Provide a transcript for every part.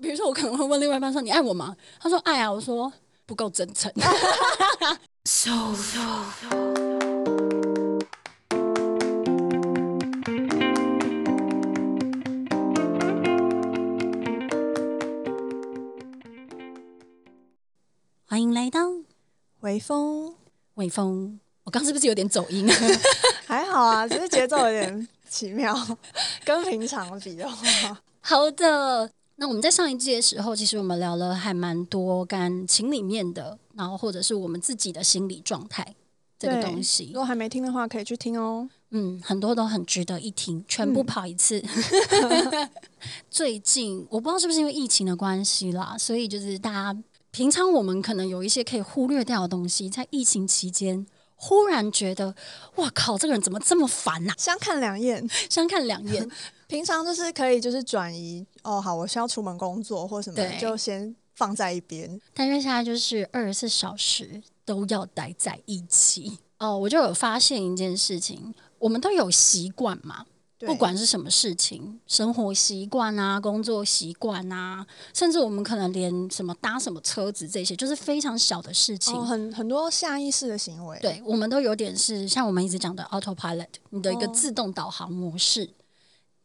比如说，我可能会问另外一半说：“你爱我吗？”他说：“爱啊。”我说：“不够真诚。”So so。欢迎来到微风，微风。我刚是不是有点走音？还好啊，只是节奏有点奇妙，跟平常比的话。好的，那我们在上一季的时候，其实我们聊了还蛮多感情里面的，然后或者是我们自己的心理状态这个东西。如果还没听的话，可以去听哦。嗯，很多都很值得一听，全部跑一次。嗯、最近我不知道是不是因为疫情的关系啦，所以就是大家平常我们可能有一些可以忽略掉的东西，在疫情期间。忽然觉得，哇靠，这个人怎么这么烦呐、啊？相看两厌，相看两厌。平常就是可以，就是转移哦，好，我需要出门工作或什么，就先放在一边。但是现在就是二十四小时都要待在一起哦，我就有发现一件事情，我们都有习惯嘛。不管是什么事情，生活习惯啊，工作习惯啊，甚至我们可能连什么搭什么车子这些，就是非常小的事情，哦、很很多下意识的行为。对，我们都有点是像我们一直讲的 autopilot，你的一个自动导航模式。哦、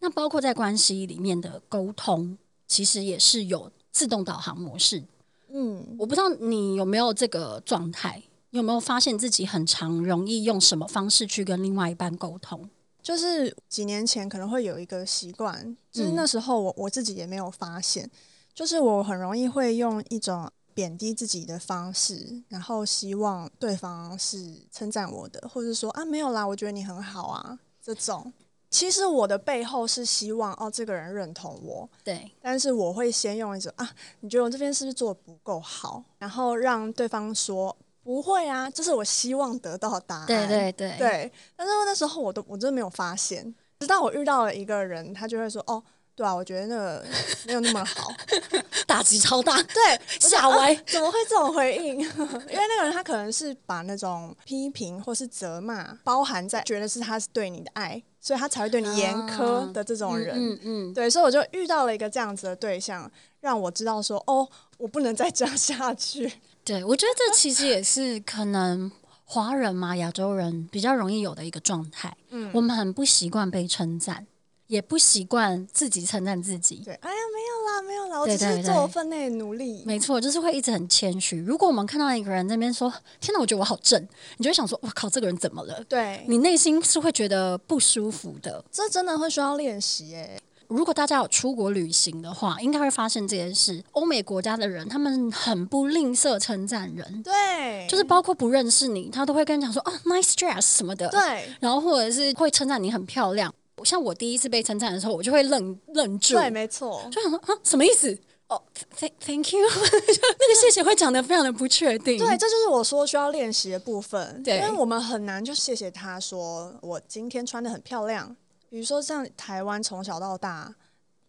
那包括在关系里面的沟通，其实也是有自动导航模式。嗯，我不知道你有没有这个状态，有没有发现自己很常容易用什么方式去跟另外一半沟通？就是几年前可能会有一个习惯，就是那时候我我自己也没有发现，就是我很容易会用一种贬低自己的方式，然后希望对方是称赞我的，或者说啊没有啦，我觉得你很好啊这种。其实我的背后是希望哦这个人认同我，对，但是我会先用一种啊你觉得我这边是不是做的不够好，然后让对方说。不会啊，这是我希望得到的答案。对对对。对，但是那时候我都我真的没有发现，直到我遇到了一个人，他就会说：“哦，对啊，我觉得那个 没有那么好，打击超大。”对，吓歪，怎么会这种回应？因为那个人他可能是把那种批评或是责骂包含在，觉得是他是对你的爱，所以他才会对你严苛的这种人。嗯嗯，对，所以我就遇到了一个这样子的对象，让我知道说：“哦，我不能再这样下去。”对，我觉得这其实也是可能华人嘛，亚洲人比较容易有的一个状态。嗯，我们很不习惯被称赞，也不习惯自己称赞自己。对，哎呀，没有啦，没有啦，我只是做我分内的努力。没错，就是会一直很谦虚。如果我们看到一个人在那边说：“天哪，我觉得我好正”，你就会想说：“我靠，这个人怎么了？”对，你内心是会觉得不舒服的。这真的会需要练习诶。如果大家有出国旅行的话，应该会发现这件事。欧美国家的人，他们很不吝啬称赞人，对，就是包括不认识你，他都会跟你讲说哦，nice dress 什么的，对，然后或者是会称赞你很漂亮。像我第一次被称赞的时候，我就会愣愣住，对，没错，就想说啊，什么意思？哦、oh，thank thank you，那个谢谢会讲的非常的不确定，对，这就是我说需要练习的部分，对，因为我们很难就谢谢他说我今天穿的很漂亮。比如说，像台湾从小到大，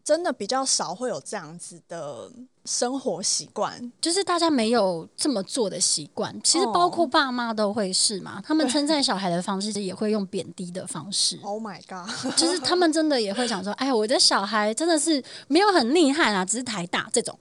真的比较少会有这样子的生活习惯，就是大家没有这么做的习惯。其实包括爸妈都会是嘛，他们称赞小孩的方式也会用贬低的方式。Oh my god！就是他们真的也会想说：“哎，我的小孩真的是没有很厉害啊，只是台大这种。”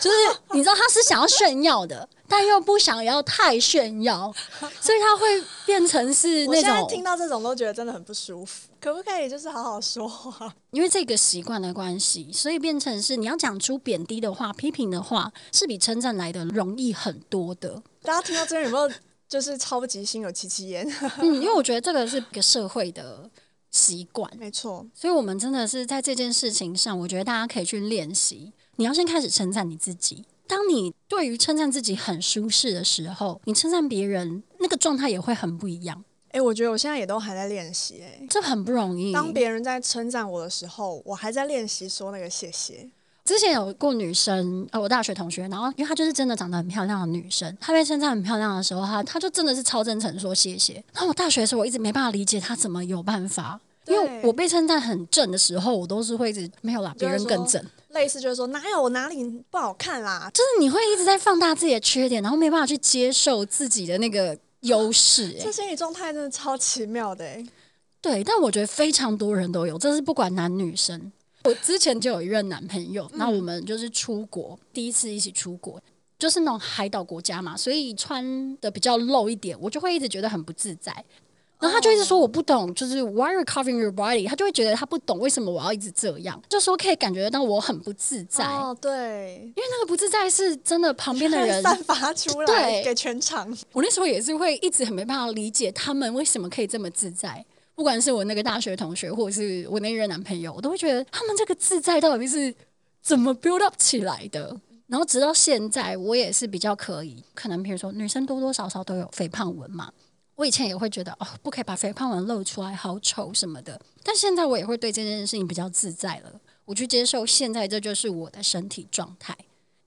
就是你知道他是想要炫耀的，但又不想要太炫耀，所以他会变成是那种。我现在听到这种都觉得真的很不舒服。可不可以就是好好说话？因为这个习惯的关系，所以变成是你要讲出贬低的话、批评的话，是比称赞来的容易很多的。大家听到这边有没有就是超级心有戚戚焉？嗯，因为我觉得这个是一个社会的习惯，没错。所以我们真的是在这件事情上，我觉得大家可以去练习。你要先开始称赞你自己。当你对于称赞自己很舒适的时候，你称赞别人那个状态也会很不一样。哎、欸，我觉得我现在也都还在练习，哎，这很不容易。当别人在称赞我的时候，我还在练习说那个谢谢。之前有过女生，呃，我大学同学，然后因为她就是真的长得很漂亮的女生，她被称赞很漂亮的时候，她她就真的是超真诚说谢谢。然后我大学的时候，我一直没办法理解她怎么有办法，因为我被称赞很正的时候，我都是会一直没有啦，别人更正。类似就是说，哪有我哪里不好看啦？就是你会一直在放大自己的缺点，然后没办法去接受自己的那个优势。欸，这心理状态真的超奇妙的。欸，对，但我觉得非常多人都有，这是不管男女生。我之前就有一任男朋友，那、嗯、我们就是出国，第一次一起出国，就是那种海岛国家嘛，所以穿的比较露一点，我就会一直觉得很不自在。然后他就一直说我不懂，就是 Why are you covering your body？他就会觉得他不懂为什么我要一直这样，就说可以感觉到我很不自在。哦，对，因为那个不自在是真的，旁边的人 散发出 来，对，给全场。我那时候也是会一直很没办法理解他们为什么可以这么自在，不管是我那个大学同学，或者是我那任男朋友，我都会觉得他们这个自在到底是怎么 build up 起来的。然后直到现在，我也是比较可以，可能比如说女生多多少少都有肥胖纹嘛。我以前也会觉得哦，不可以把肥胖纹露出来，好丑什么的。但现在我也会对这件事情比较自在了，我去接受现在这就是我的身体状态。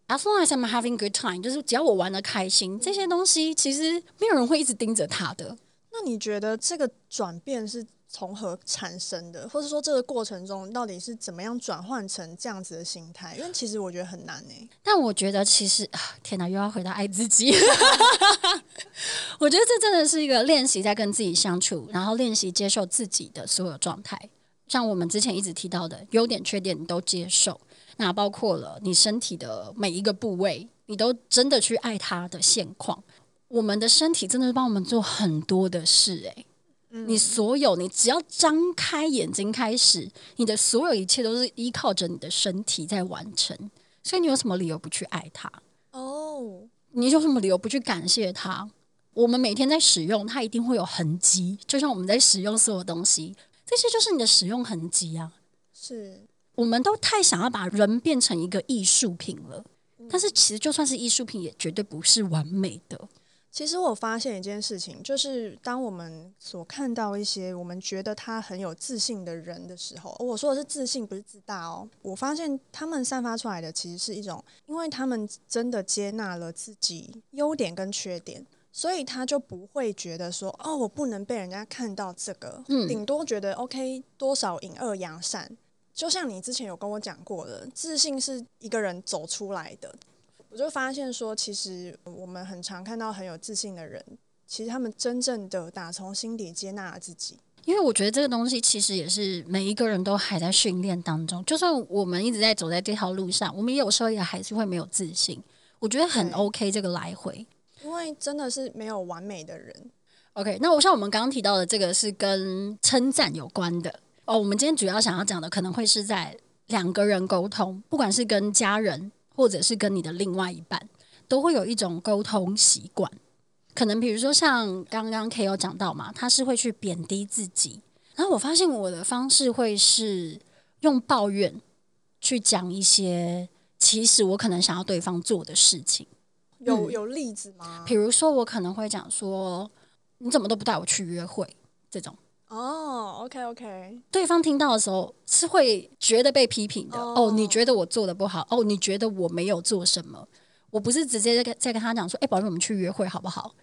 As long as I'm having good time，就是只要我玩的开心，这些东西其实没有人会一直盯着他的。那你觉得这个转变是？从何产生的，或者说这个过程中到底是怎么样转换成这样子的心态？因为其实我觉得很难呢、但我觉得其实，天哪，又要回到爱自己。我觉得这真的是一个练习，在跟自己相处，然后练习接受自己的所有状态。像我们之前一直提到的，优点、缺点你都接受，那包括了你身体的每一个部位，你都真的去爱它的现况。我们的身体真的是帮我们做很多的事、欸，诶。你所有，你只要张开眼睛开始，你的所有一切都是依靠着你的身体在完成，所以你有什么理由不去爱它？哦，你有什么理由不去感谢它？我们每天在使用它，一定会有痕迹，就像我们在使用所有东西，这些就是你的使用痕迹啊。是，我们都太想要把人变成一个艺术品了，但是其实就算是艺术品，也绝对不是完美的。其实我发现一件事情，就是当我们所看到一些我们觉得他很有自信的人的时候，我说的是自信，不是自大哦。我发现他们散发出来的其实是一种，因为他们真的接纳了自己优点跟缺点，所以他就不会觉得说，哦，我不能被人家看到这个，嗯，顶多觉得 OK，多少隐恶扬善。就像你之前有跟我讲过的，自信是一个人走出来的。我就发现说，其实我们很常看到很有自信的人，其实他们真正的打从心底接纳了自己。因为我觉得这个东西其实也是每一个人都还在训练当中。就算我们一直在走在这条路上，我们有时候也还是会没有自信。我觉得很 OK，这个来回，因为真的是没有完美的人。OK，那我像我们刚刚提到的这个是跟称赞有关的哦。我们今天主要想要讲的可能会是在两个人沟通，不管是跟家人。或者是跟你的另外一半，都会有一种沟通习惯。可能比如说像刚刚 K 有讲到嘛，他是会去贬低自己。然后我发现我的方式会是用抱怨去讲一些，其实我可能想要对方做的事情。有有例子吗？比如说我可能会讲说，你怎么都不带我去约会这种。哦、oh，OK OK，对方听到的时候是会觉得被批评的。哦、oh. oh，你觉得我做的不好？哦、oh，你觉得我没有做什么？我不是直接在跟在跟他讲说，哎，宝贝，我们去约会好不好？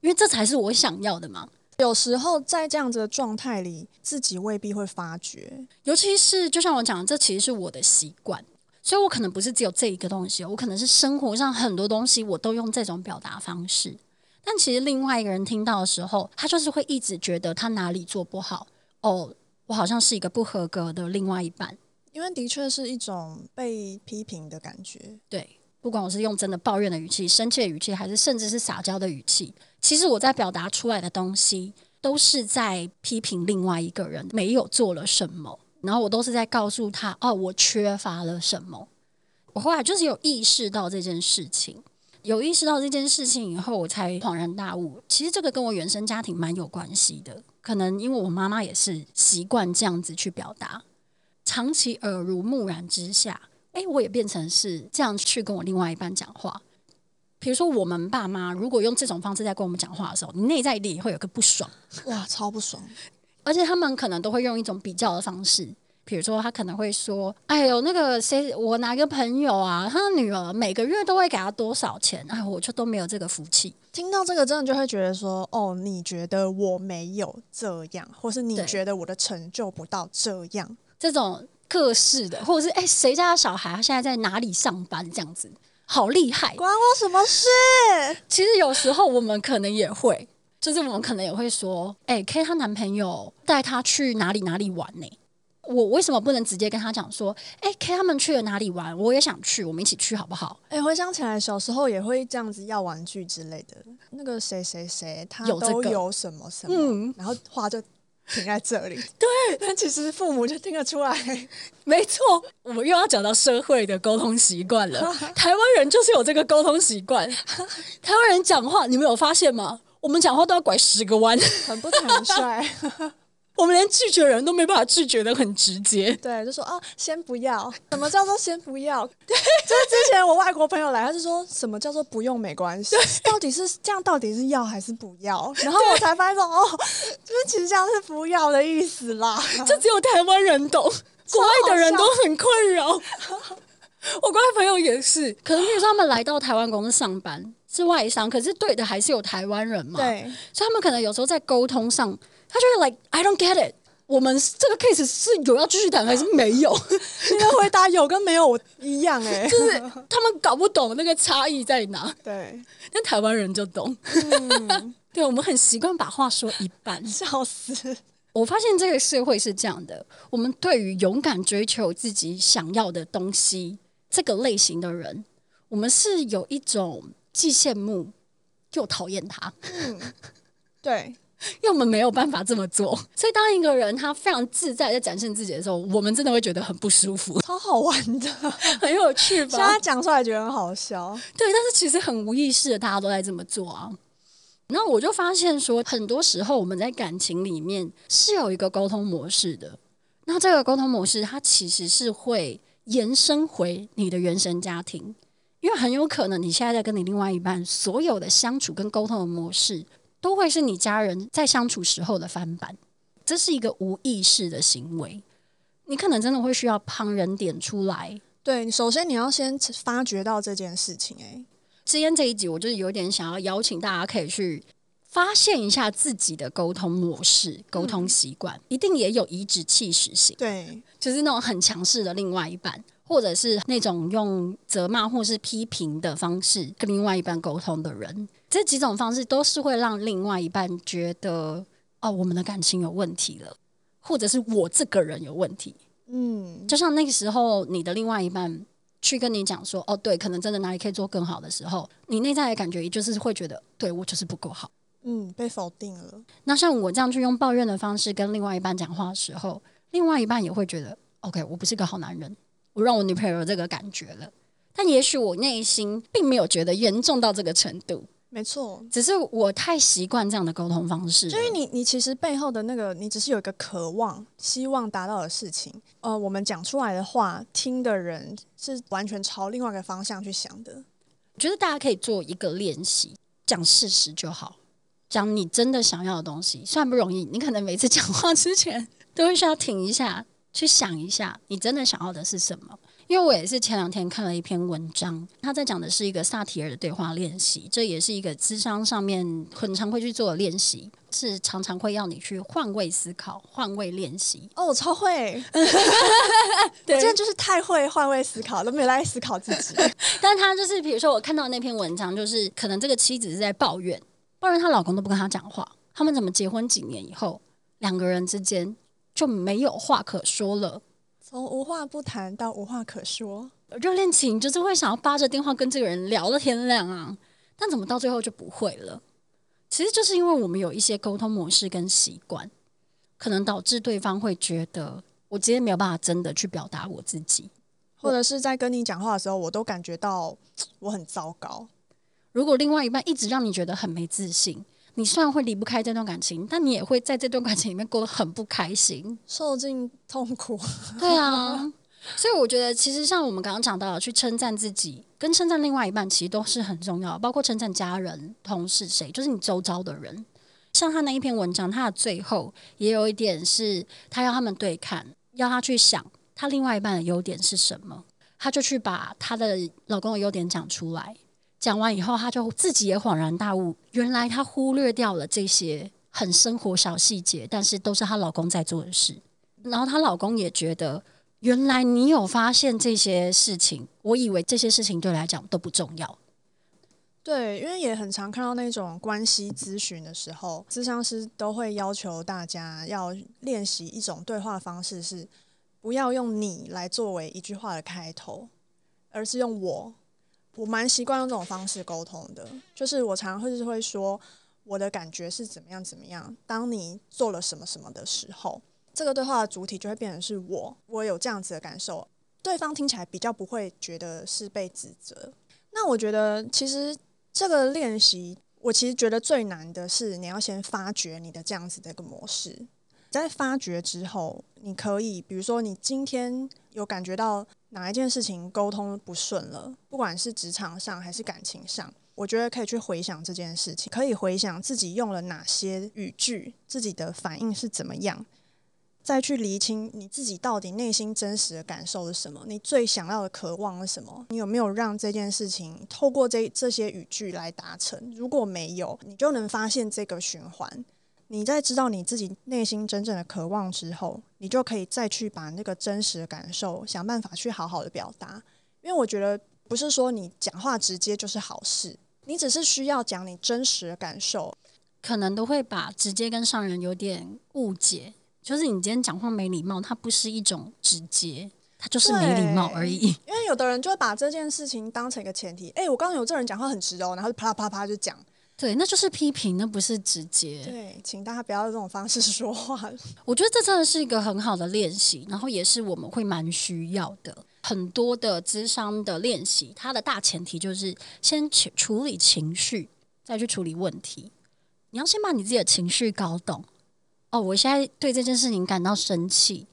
因为这才是我想要的嘛。有时候在这样子的状态里，自己未必会发觉。尤其是就像我讲的，这其实是我的习惯，所以我可能不是只有这一个东西，我可能是生活上很多东西我都用这种表达方式。但其实另外一个人听到的时候，他就是会一直觉得他哪里做不好。哦，我好像是一个不合格的另外一半，因为的确是一种被批评的感觉。对，不管我是用真的抱怨的语气、生气的语气，还是甚至是撒娇的语气，其实我在表达出来的东西，都是在批评另外一个人没有做了什么，然后我都是在告诉他：哦，我缺乏了什么。我后来就是有意识到这件事情。有意识到这件事情以后，我才恍然大悟。其实这个跟我原生家庭蛮有关系的，可能因为我妈妈也是习惯这样子去表达，长期耳濡目染之下，哎，我也变成是这样去跟我另外一半讲话。比如说，我们爸妈如果用这种方式在跟我们讲话的时候，你内在里会有个不爽，哇，超不爽，而且他们可能都会用一种比较的方式。比如说，他可能会说：“哎呦，那个谁，我哪个朋友啊，他的女儿每个月都会给他多少钱？哎，我就都没有这个福气。”听到这个，真的就会觉得说：“哦，你觉得我没有这样，或是你觉得我的成就不到这样？”这种各式的，或者是哎，谁家的小孩他现在在哪里上班？这样子好厉害，关我什么事？其实有时候我们可能也会，就是我们可能也会说：“哎，K 她男朋友带她去哪里哪里玩呢？”我为什么不能直接跟他讲说，哎、欸，K 他们去了哪里玩？我也想去，我们一起去好不好？哎、欸，回想起来，小时候也会这样子要玩具之类的。那个谁谁谁，他都有什么什么，嗯、然后话就停在这里。对，但其实父母就听得出来。没错，我们又要讲到社会的沟通习惯了。台湾人就是有这个沟通习惯。台湾人讲话，你们有发现吗？我们讲话都要拐十个弯，很不坦率。我们连拒绝人都没办法拒绝的很直接。对，就说啊，先不要。什么叫做先不要？对，就是之前我外国朋友来，他就说什么叫做不用没关系？到底是这样？到底是要还是不要？然后我才发现说，哦，就是其实这样是不要的意思啦。就只有台湾人懂，国外的人都很困扰。我国外朋友也是，可能比如说他们来到台湾公司上班。是外商，可是对的还是有台湾人嘛？对，所以他们可能有时候在沟通上，他就会 like I don't get it。我们这个 case 是有要继续谈还是没有？你 的回答有跟没有一样哎、欸，就是他们搞不懂那个差异在哪。对，但台湾人就懂。嗯、对，我们很习惯把话说一半，笑死。我发现这个社会是这样的，我们对于勇敢追求自己想要的东西这个类型的人，我们是有一种。既羡慕又讨厌他，嗯，对，因为我们没有办法这么做，所以当一个人他非常自在在展现自己的时候，我们真的会觉得很不舒服。超好玩的，很有趣吧？现在讲出来觉得很好笑，对，但是其实很无意识的，大家都在这么做啊。然后我就发现说，很多时候我们在感情里面是有一个沟通模式的，那这个沟通模式它其实是会延伸回你的原生家庭。因为很有可能你现在在跟你另外一半所有的相处跟沟通的模式，都会是你家人在相处时候的翻版，这是一个无意识的行为，你可能真的会需要旁人点出来。对，首先你要先发觉到这件事情。哎，今天这一集我就是有点想要邀请大家可以去发现一下自己的沟通模式、沟通习惯，嗯、一定也有颐指气使型，对，就是那种很强势的另外一半。或者是那种用责骂或是批评的方式跟另外一半沟通的人，这几种方式都是会让另外一半觉得哦，我们的感情有问题了，或者是我这个人有问题。嗯，就像那个时候，你的另外一半去跟你讲说，哦，对，可能真的哪里可以做更好的时候，你内在的感觉也就是会觉得，对，我就是不够好。嗯，被否定了。那像我这样去用抱怨的方式跟另外一半讲话的时候，另外一半也会觉得，OK，我不是个好男人。我让我女朋友有这个感觉了，但也许我内心并没有觉得严重到这个程度。没错，只是我太习惯这样的沟通方式。就是你，你其实背后的那个，你只是有一个渴望、希望达到的事情。呃，我们讲出来的话，听的人是完全朝另外一个方向去想的。我觉得大家可以做一个练习，讲事实就好，讲你真的想要的东西。虽然不容易，你可能每次讲话之前都会需要停一下。去想一下，你真的想要的是什么？因为我也是前两天看了一篇文章，他在讲的是一个萨提尔的对话练习，这也是一个咨商上面很常会去做的练习，是常常会要你去换位思考、换位练习。哦，我超会，对，真的就是太会换位思考，都没有来思考自己。但他就是，比如说我看到那篇文章，就是可能这个妻子是在抱怨，抱怨她老公都不跟她讲话，他们怎么结婚几年以后，两个人之间。就没有话可说了，从无话不谈到无话可说，热恋情就是会想要扒着电话跟这个人聊到天亮啊，但怎么到最后就不会了？其实就是因为我们有一些沟通模式跟习惯，可能导致对方会觉得我今天没有办法真的去表达我自己，或者是在跟你讲话的时候，我都感觉到 我很糟糕。如果另外一半一直让你觉得很没自信。你虽然会离不开这段感情，但你也会在这段感情里面过得很不开心，受尽痛苦。对啊，所以我觉得其实像我们刚刚讲到的，去称赞自己跟称赞另外一半，其实都是很重要，包括称赞家人、同事，谁就是你周遭的人。像他那一篇文章，他的最后也有一点是，他要他们对看，要他去想他另外一半的优点是什么，他就去把他的老公的优点讲出来。讲完以后，他就自己也恍然大悟，原来他忽略掉了这些很生活小细节，但是都是她老公在做的事。然后她老公也觉得，原来你有发现这些事情，我以为这些事情对来讲都不重要。对，因为也很常看到那种关系咨询的时候，咨商师都会要求大家要练习一种对话方式是，不要用你来作为一句话的开头，而是用我。我蛮习惯用这种方式沟通的，就是我常常会是会说我的感觉是怎么样怎么样。当你做了什么什么的时候，这个对话的主体就会变成是我，我有这样子的感受，对方听起来比较不会觉得是被指责。那我觉得其实这个练习，我其实觉得最难的是你要先发觉你的这样子的一个模式。在发觉之后，你可以，比如说，你今天有感觉到哪一件事情沟通不顺了，不管是职场上还是感情上，我觉得可以去回想这件事情，可以回想自己用了哪些语句，自己的反应是怎么样，再去厘清你自己到底内心真实的感受是什么，你最想要的渴望是什么，你有没有让这件事情透过这这些语句来达成？如果没有，你就能发现这个循环。你在知道你自己内心真正的渴望之后，你就可以再去把那个真实的感受想办法去好好的表达。因为我觉得不是说你讲话直接就是好事，你只是需要讲你真实的感受。可能都会把直接跟上人有点误解，就是你今天讲话没礼貌，它不是一种直接，它就是没礼貌而已。因为 有的人就会把这件事情当成一个前提，哎，我刚刚有这人讲话很直哦，然后就啪啪啪就讲。对，那就是批评，那不是直接。对，请大家不要用这种方式 说话。我觉得这真的是一个很好的练习，然后也是我们会蛮需要的。很多的智商的练习，它的大前提就是先处理情绪，再去处理问题。你要先把你自己的情绪搞懂。哦，我现在对这件事情感到生气。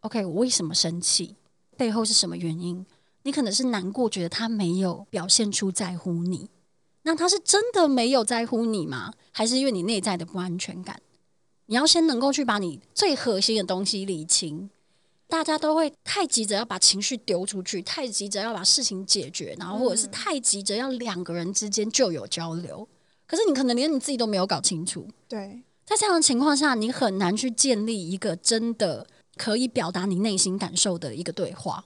OK，我为什么生气？背后是什么原因？你可能是难过，觉得他没有表现出在乎你。那他是真的没有在乎你吗？还是因为你内在的不安全感？你要先能够去把你最核心的东西理清。大家都会太急着要把情绪丢出去，太急着要把事情解决，然后或者是太急着要两个人之间就有交流。可是你可能连你自己都没有搞清楚。对，在这样的情况下，你很难去建立一个真的可以表达你内心感受的一个对话。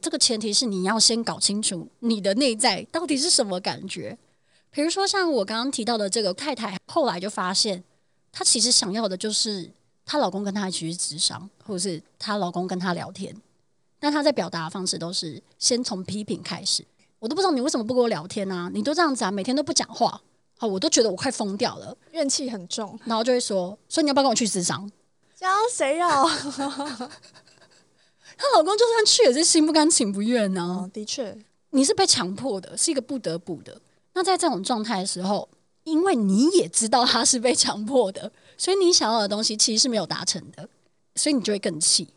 这个前提是你要先搞清楚你的内在到底是什么感觉。比如说，像我刚刚提到的这个太太，后来就发现，她其实想要的就是她老公跟她一起去咨商，或者是她老公跟她聊天。但她在表达的方式都是先从批评开始。我都不知道你为什么不跟我聊天啊？你都这样子啊，每天都不讲话，好，我都觉得我快疯掉了，怨气很重。然后就会说，所以你要不要跟我去咨商？教谁要？她老公就算去也是心不甘情不愿呢、啊。哦，的确，你是被强迫的，是一个不得不的。那在这种状态的时候，因为你也知道他是被强迫的，所以你想要的东西其实是没有达成的，所以你就会更气。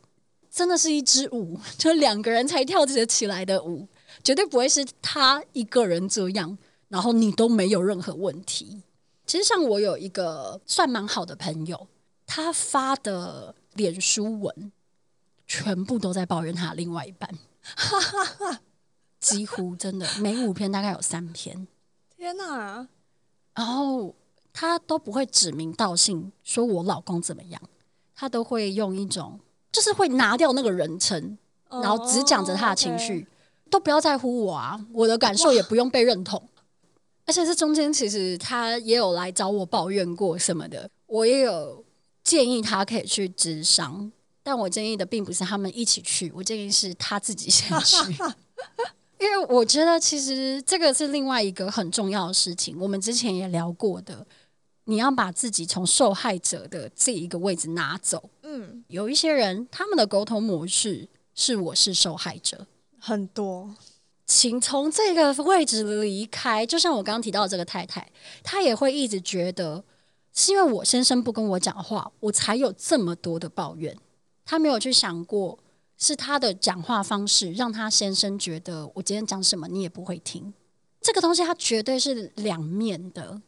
真的是一支舞，就两个人才跳得起来的舞，绝对不会是他一个人这样，然后你都没有任何问题。其实像我有一个算蛮好的朋友，他发的脸书文全部都在抱怨他另外一半，几乎真的每五篇大概有三篇。天哪！然后他都不会指名道姓说我老公怎么样，他都会用一种就是会拿掉那个人称，然后只讲着他的情绪，都不要在乎我啊，我的感受也不用被认同。而且这中间其实他也有来找我抱怨过什么的，我也有建议他可以去咨商，但我建议的并不是他们一起去，我建议是他自己先去。因为我觉得，其实这个是另外一个很重要的事情。我们之前也聊过的，你要把自己从受害者的这一个位置拿走。嗯，有一些人他们的沟通模式是“我是受害者”，很多，请从这个位置离开。就像我刚刚提到的这个太太，她也会一直觉得是因为我先生不跟我讲话，我才有这么多的抱怨。她没有去想过。是他的讲话方式让他先生觉得我今天讲什么你也不会听，这个东西它绝对是两面的。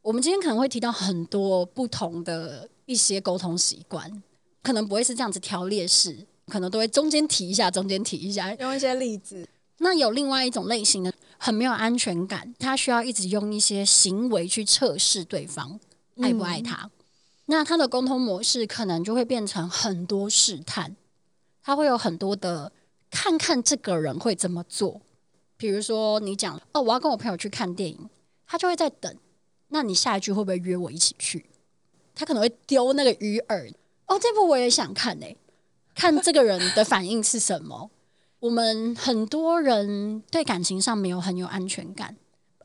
我们今天可能会提到很多不同的一些沟通习惯，可能不会是这样子条列式，可能都会中间提一下，中间提一下，用一些例子。那有另外一种类型的，很没有安全感，他需要一直用一些行为去测试对方爱不爱他。嗯。那他的沟通模式可能就会变成很多试探。他会有很多的看看这个人会怎么做，比如说你讲哦，我要跟我朋友去看电影，他就会在等。那你下一句会不会约我一起去？他可能会丢那个鱼饵哦，这部我也想看呢。看这个人的反应是什么。我们很多人对感情上没有很有安全感。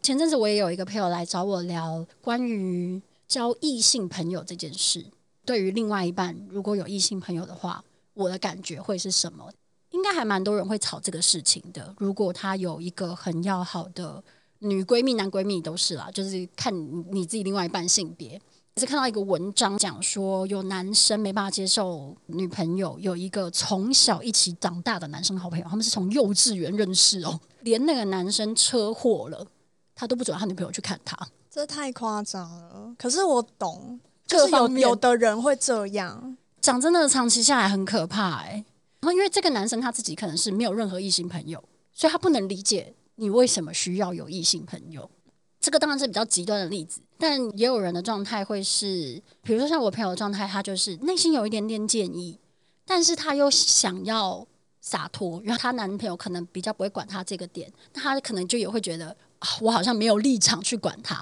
前阵子我也有一个朋友来找我聊关于交异性朋友这件事。对于另外一半，如果有异性朋友的话，我的感觉会是什么？应该还蛮多人会吵这个事情的。如果他有一个很要好的女闺蜜、男闺蜜都是啦，就是看你自己另外一半性别。是看到一个文章讲说，有男生没办法接受女朋友有一个从小一起长大的男生好朋友，他们是从幼稚园认识哦，连那个男生车祸了，他都不准他女朋友去看他，这太夸张了。可是我懂，就是有有的人会这样，讲真的，长期下来很可怕哎。然后因为这个男生他自己可能是没有任何异性朋友，所以他不能理解你为什么需要有异性朋友。这个当然是比较极端的例子，但也有人的状态会是，比如说像我朋友的状态，他就是内心有一点点介意，但是他又想要洒脱，因为她男朋友可能比较不会管他这个点，那他可能就也会觉得啊，我好像没有立场去管他，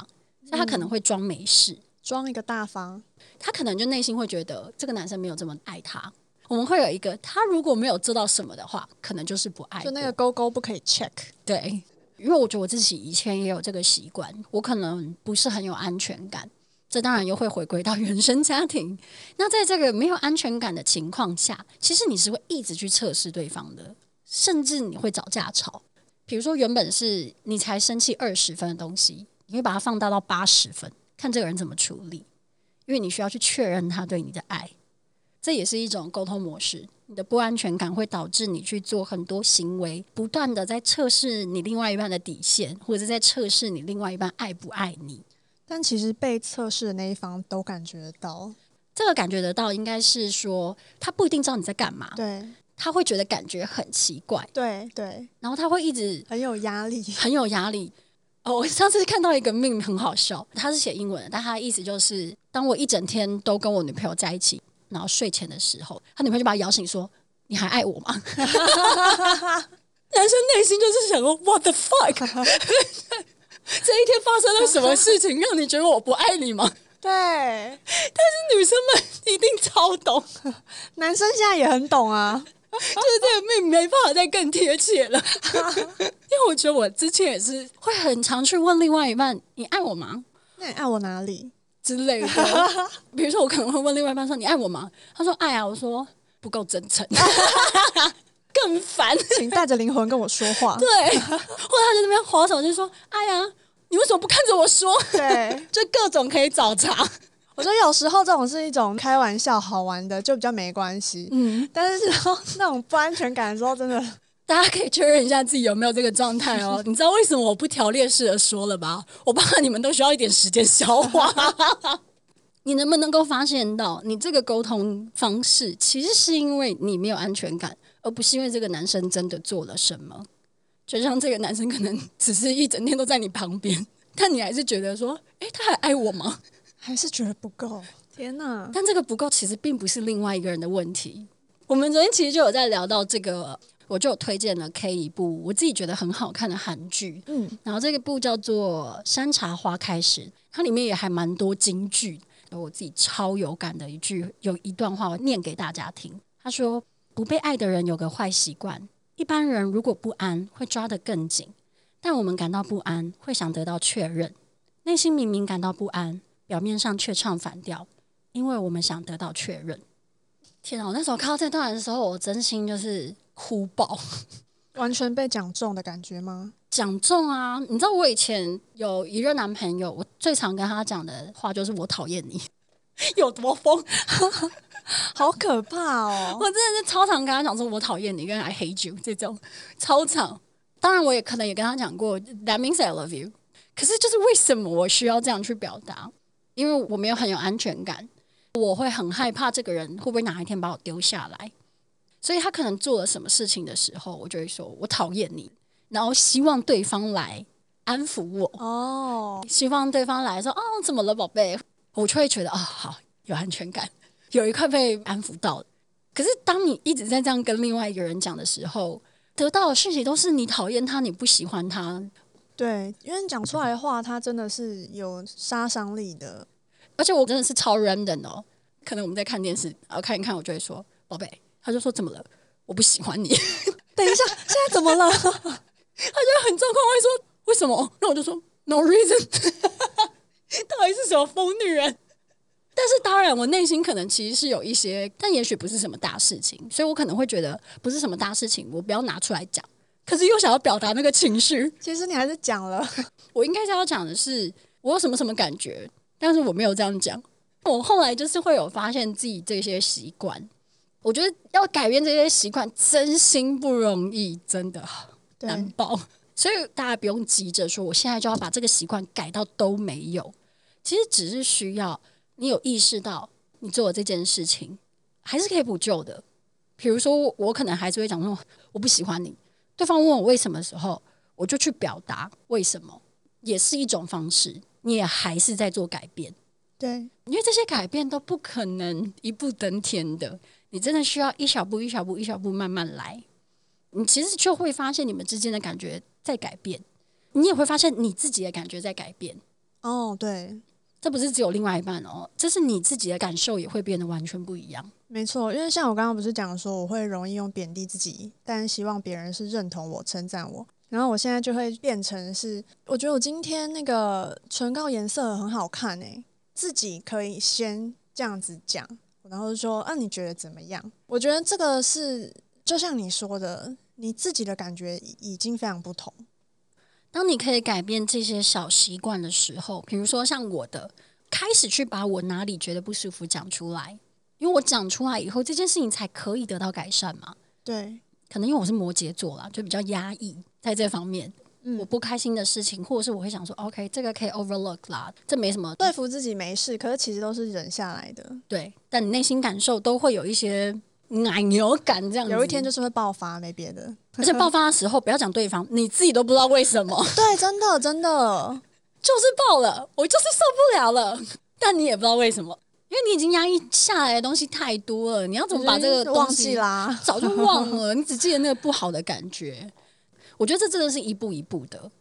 所以他可能会装没事，装一个大方，他可能就内心会觉得这个男生没有这么爱他。我们会有一个，他如果没有做到什么的话，可能就是不爱，就那个勾勾不可以 check，对。因为我觉得我自己以前也有这个习惯，我可能不是很有安全感，这当然又会回归到原生家庭。那在这个没有安全感的情况下，其实你是会一直去测试对方的，甚至你会找架吵。比如说，原本是你才生气二十分的东西，你会把它放大到八十分，看这个人怎么处理，因为你需要去确认他对你的爱。这也是一种沟通模式。你的不安全感会导致你去做很多行为，不断的在测试你另外一半的底线，或者是在测试你另外一半爱不爱你。但其实被测试的那一方都感觉得到，这个感觉得到，应该是说他不一定知道你在干嘛，对，他会觉得感觉很奇怪，对对，然后他会一直很有压力，很有压力。哦，我上次看到一个 meme 很好笑，他是写英文的，但他的意思就是，当我一整天都跟我女朋友在一起。然后睡前的时候，他女朋友就把他摇醒，说：“你还爱我吗？” 男生内心就是想说：“What the fuck？这一天发生了什么事情，让你觉得我不爱你吗？” 对，但是女生们一定超懂，男生现在也很懂啊，就是这个命没办法再更贴切了。因为我觉得我之前也是会很常去问另外一半：“你爱我吗？那你爱我哪里？”之类的，比如说我可能会问另外一半说：“你爱我吗？”他说：“爱啊。”我说：“不够真诚，更烦，请带着灵魂跟我说话。”对，或者他在那边滑手就说：“爱呀，你为什么不看着我说？”对，就各种可以找茬。我觉得有时候这种是一种开玩笑、好玩的，就比较没关系。嗯，但是那种不安全感的时候，真的。大家可以确认一下自己有没有这个状态哦。你知道为什么我不条列式的说了吧？我怕你们都需要一点时间消化。你能不能够发现到，你这个沟通方式其实是因为你没有安全感，而不是因为这个男生真的做了什么？就像这个男生可能只是一整天都在你旁边，但你还是觉得说，诶，他还爱我吗？还是觉得不够？天哪！但这个不够其实并不是另外一个人的问题。我们昨天其实就有在聊到这个。我就有推荐了 K 一部我自己觉得很好看的韩剧，嗯，然后这个部叫做《山茶花开时》，它里面也还蛮多金句，我自己超有感的一句，有一段话我念给大家听。他说：“不被爱的人有个坏习惯，一般人如果不安会抓得更紧，但我们感到不安会想得到确认，内心明明感到不安，表面上却唱反调，因为我们想得到确认。”天啊！我那时候看到这段的时候，我真心就是。哭爆，完全被讲中的感觉吗？讲中啊！你知道我以前有一任男朋友，我最常跟他讲的话就是“我讨厌你”，有多疯，好可怕哦！我真的是超常跟他讲说“我讨厌你”跟 “I hate you” 这种超常。当然，我也可能也跟他讲过 “That means I love you”。可是，就是为什么我需要这样去表达？因为我没有很有安全感，我会很害怕这个人会不会哪一天把我丢下来。所以他可能做了什么事情的时候，我就会说我讨厌你，然后希望对方来安抚我。哦，希望对方来说哦，怎么了，宝贝？我就会觉得啊、哦，好有安全感，有一块被安抚到。可是当你一直在这样跟另外一个人讲的时候，得到的讯息都是你讨厌他，你不喜欢他。对，因为讲出来的话，他真的是有杀伤力的。而且我真的是超 random 哦，可能我们在看电视，然后看一看，我就会说宝贝。他就说怎么了？我不喜欢你。等一下，现在怎么了？他就很状况会说为什么？那我就说 no reason。到底是什么疯女人？但是当然，我内心可能其实是有一些，但也许不是什么大事情，所以我可能会觉得不是什么大事情，我不要拿出来讲。可是又想要表达那个情绪，其实你还是讲了。我应该是要讲的是我有什么什么感觉，但是我没有这样讲。我后来就是会有发现自己这些习惯，我觉得要改变这些习惯真心不容易，真的难保。所以大家不用急着说，我现在就要把这个习惯改到都没有。其实只是需要。你有意识到你做的这件事情还是可以补救的。比如说，我可能还是会讲说我不喜欢你。对方问我为什么的时候，我就去表达为什么，也是一种方式。你也还是在做改变，对，因为这些改变都不可能一步登天的。你真的需要一小步、一小步、一小步慢慢来。你其实就会发现你们之间的感觉在改变，你也会发现你自己的感觉在改变。哦，对。这不是只有另外一半哦，这是你自己的感受也会变得完全不一样。没错，因为像我刚刚不是讲说，我会容易用贬低自己，但希望别人是认同我、称赞我。然后我现在就会变成是，我觉得我今天那个唇膏颜色很好看诶，自己可以先这样子讲，然后说啊，你觉得怎么样？我觉得这个是就像你说的，你自己的感觉已经非常不同。当你可以改变这些小习惯的时候，比如说像我的，开始去把我哪里觉得不舒服讲出来，因为我讲出来以后，这件事情才可以得到改善嘛。对，可能因为我是摩羯座啦，就比较压抑在这方面。嗯，我不开心的事情，或者是我会想说，OK，这个可以 overlook 啦，这没什么，对付自己没事，可是其实都是忍下来的。对，但你内心感受都会有一些。奶牛感这样子，有一天就是会爆发，没别的。而且爆发的时候，不要讲对方，你自己都不知道为什么。对，真的真的就是爆了，我就是受不了了。但你也不知道为什么，因为你已经压抑下来的东西太多了。你要怎么把这个忘记啦？早就忘了，你只记得那个不好的感觉。我觉得这真的是一步一步的。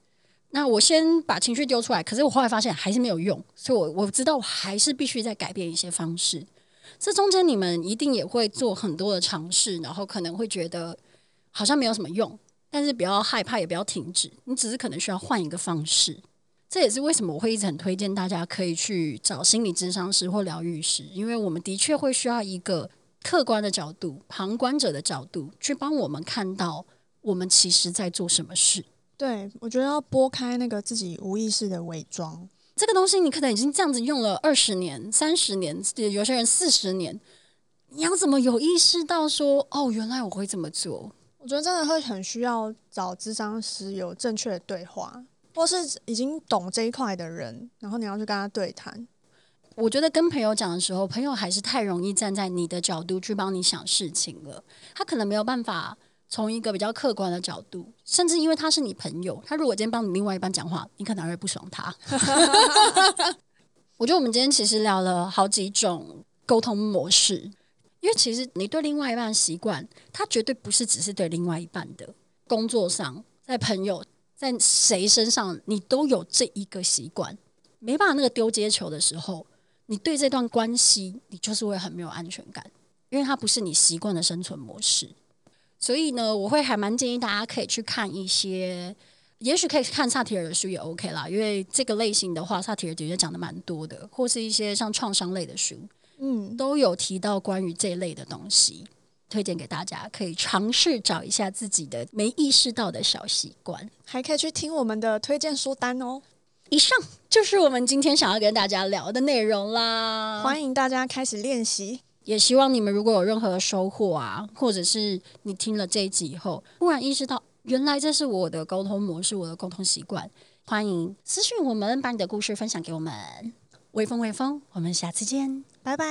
那我先把情绪丢出来，可是我后来发现还是没有用，所以我我知道我还是必须再改变一些方式。这中间你们一定也会做很多的尝试，然后可能会觉得好像没有什么用，但是不要害怕，也不要停止，你只是可能需要换一个方式。这也是为什么我会一直很推荐大家可以去找心理咨商师或疗愈师，因为我们的确会需要一个客观的角度、旁观者的角度去帮我们看到我们其实在做什么事。对，我觉得要拨开那个自己无意识的伪装。这个东西你可能已经这样子用了二十年、三十年，有些人四十年，你要怎么有意识到说哦，原来我会这么做？我觉得真的会很需要找咨商师有正确的对话，或是已经懂这一块的人，然后你要去跟他对谈。我觉得跟朋友讲的时候，朋友还是太容易站在你的角度去帮你想事情了，他可能没有办法。从一个比较客观的角度，甚至因为他是你朋友，他如果今天帮你另外一半讲话，你可能会不爽他。我觉得我们今天其实聊了好几种沟通模式，因为其实你对另外一半的习惯，他绝对不是只是对另外一半的。工作上，在朋友，在谁身上，你都有这一个习惯。没办法，那个丢接球的时候，你对这段关系，你就是会很没有安全感，因为它不是你习惯的生存模式。所以呢，我会还蛮建议大家可以去看一些，也许可以看萨提尔的书也 OK 啦，因为这个类型的话，萨提尔的确讲的蛮多的，或是一些像创伤类的书，嗯，都有提到关于这类的东西，推荐给大家，可以尝试找一下自己的没意识到的小习惯，还可以去听我们的推荐书单哦。以上就是我们今天想要跟大家聊的内容啦，欢迎大家开始练习。也希望你们如果有任何的收获啊，或者是你听了这一集以后，忽然意识到原来这是我的沟通模式，我的沟通习惯，欢迎私信我们，把你的故事分享给我们。微风，微风，我们下次见，拜拜。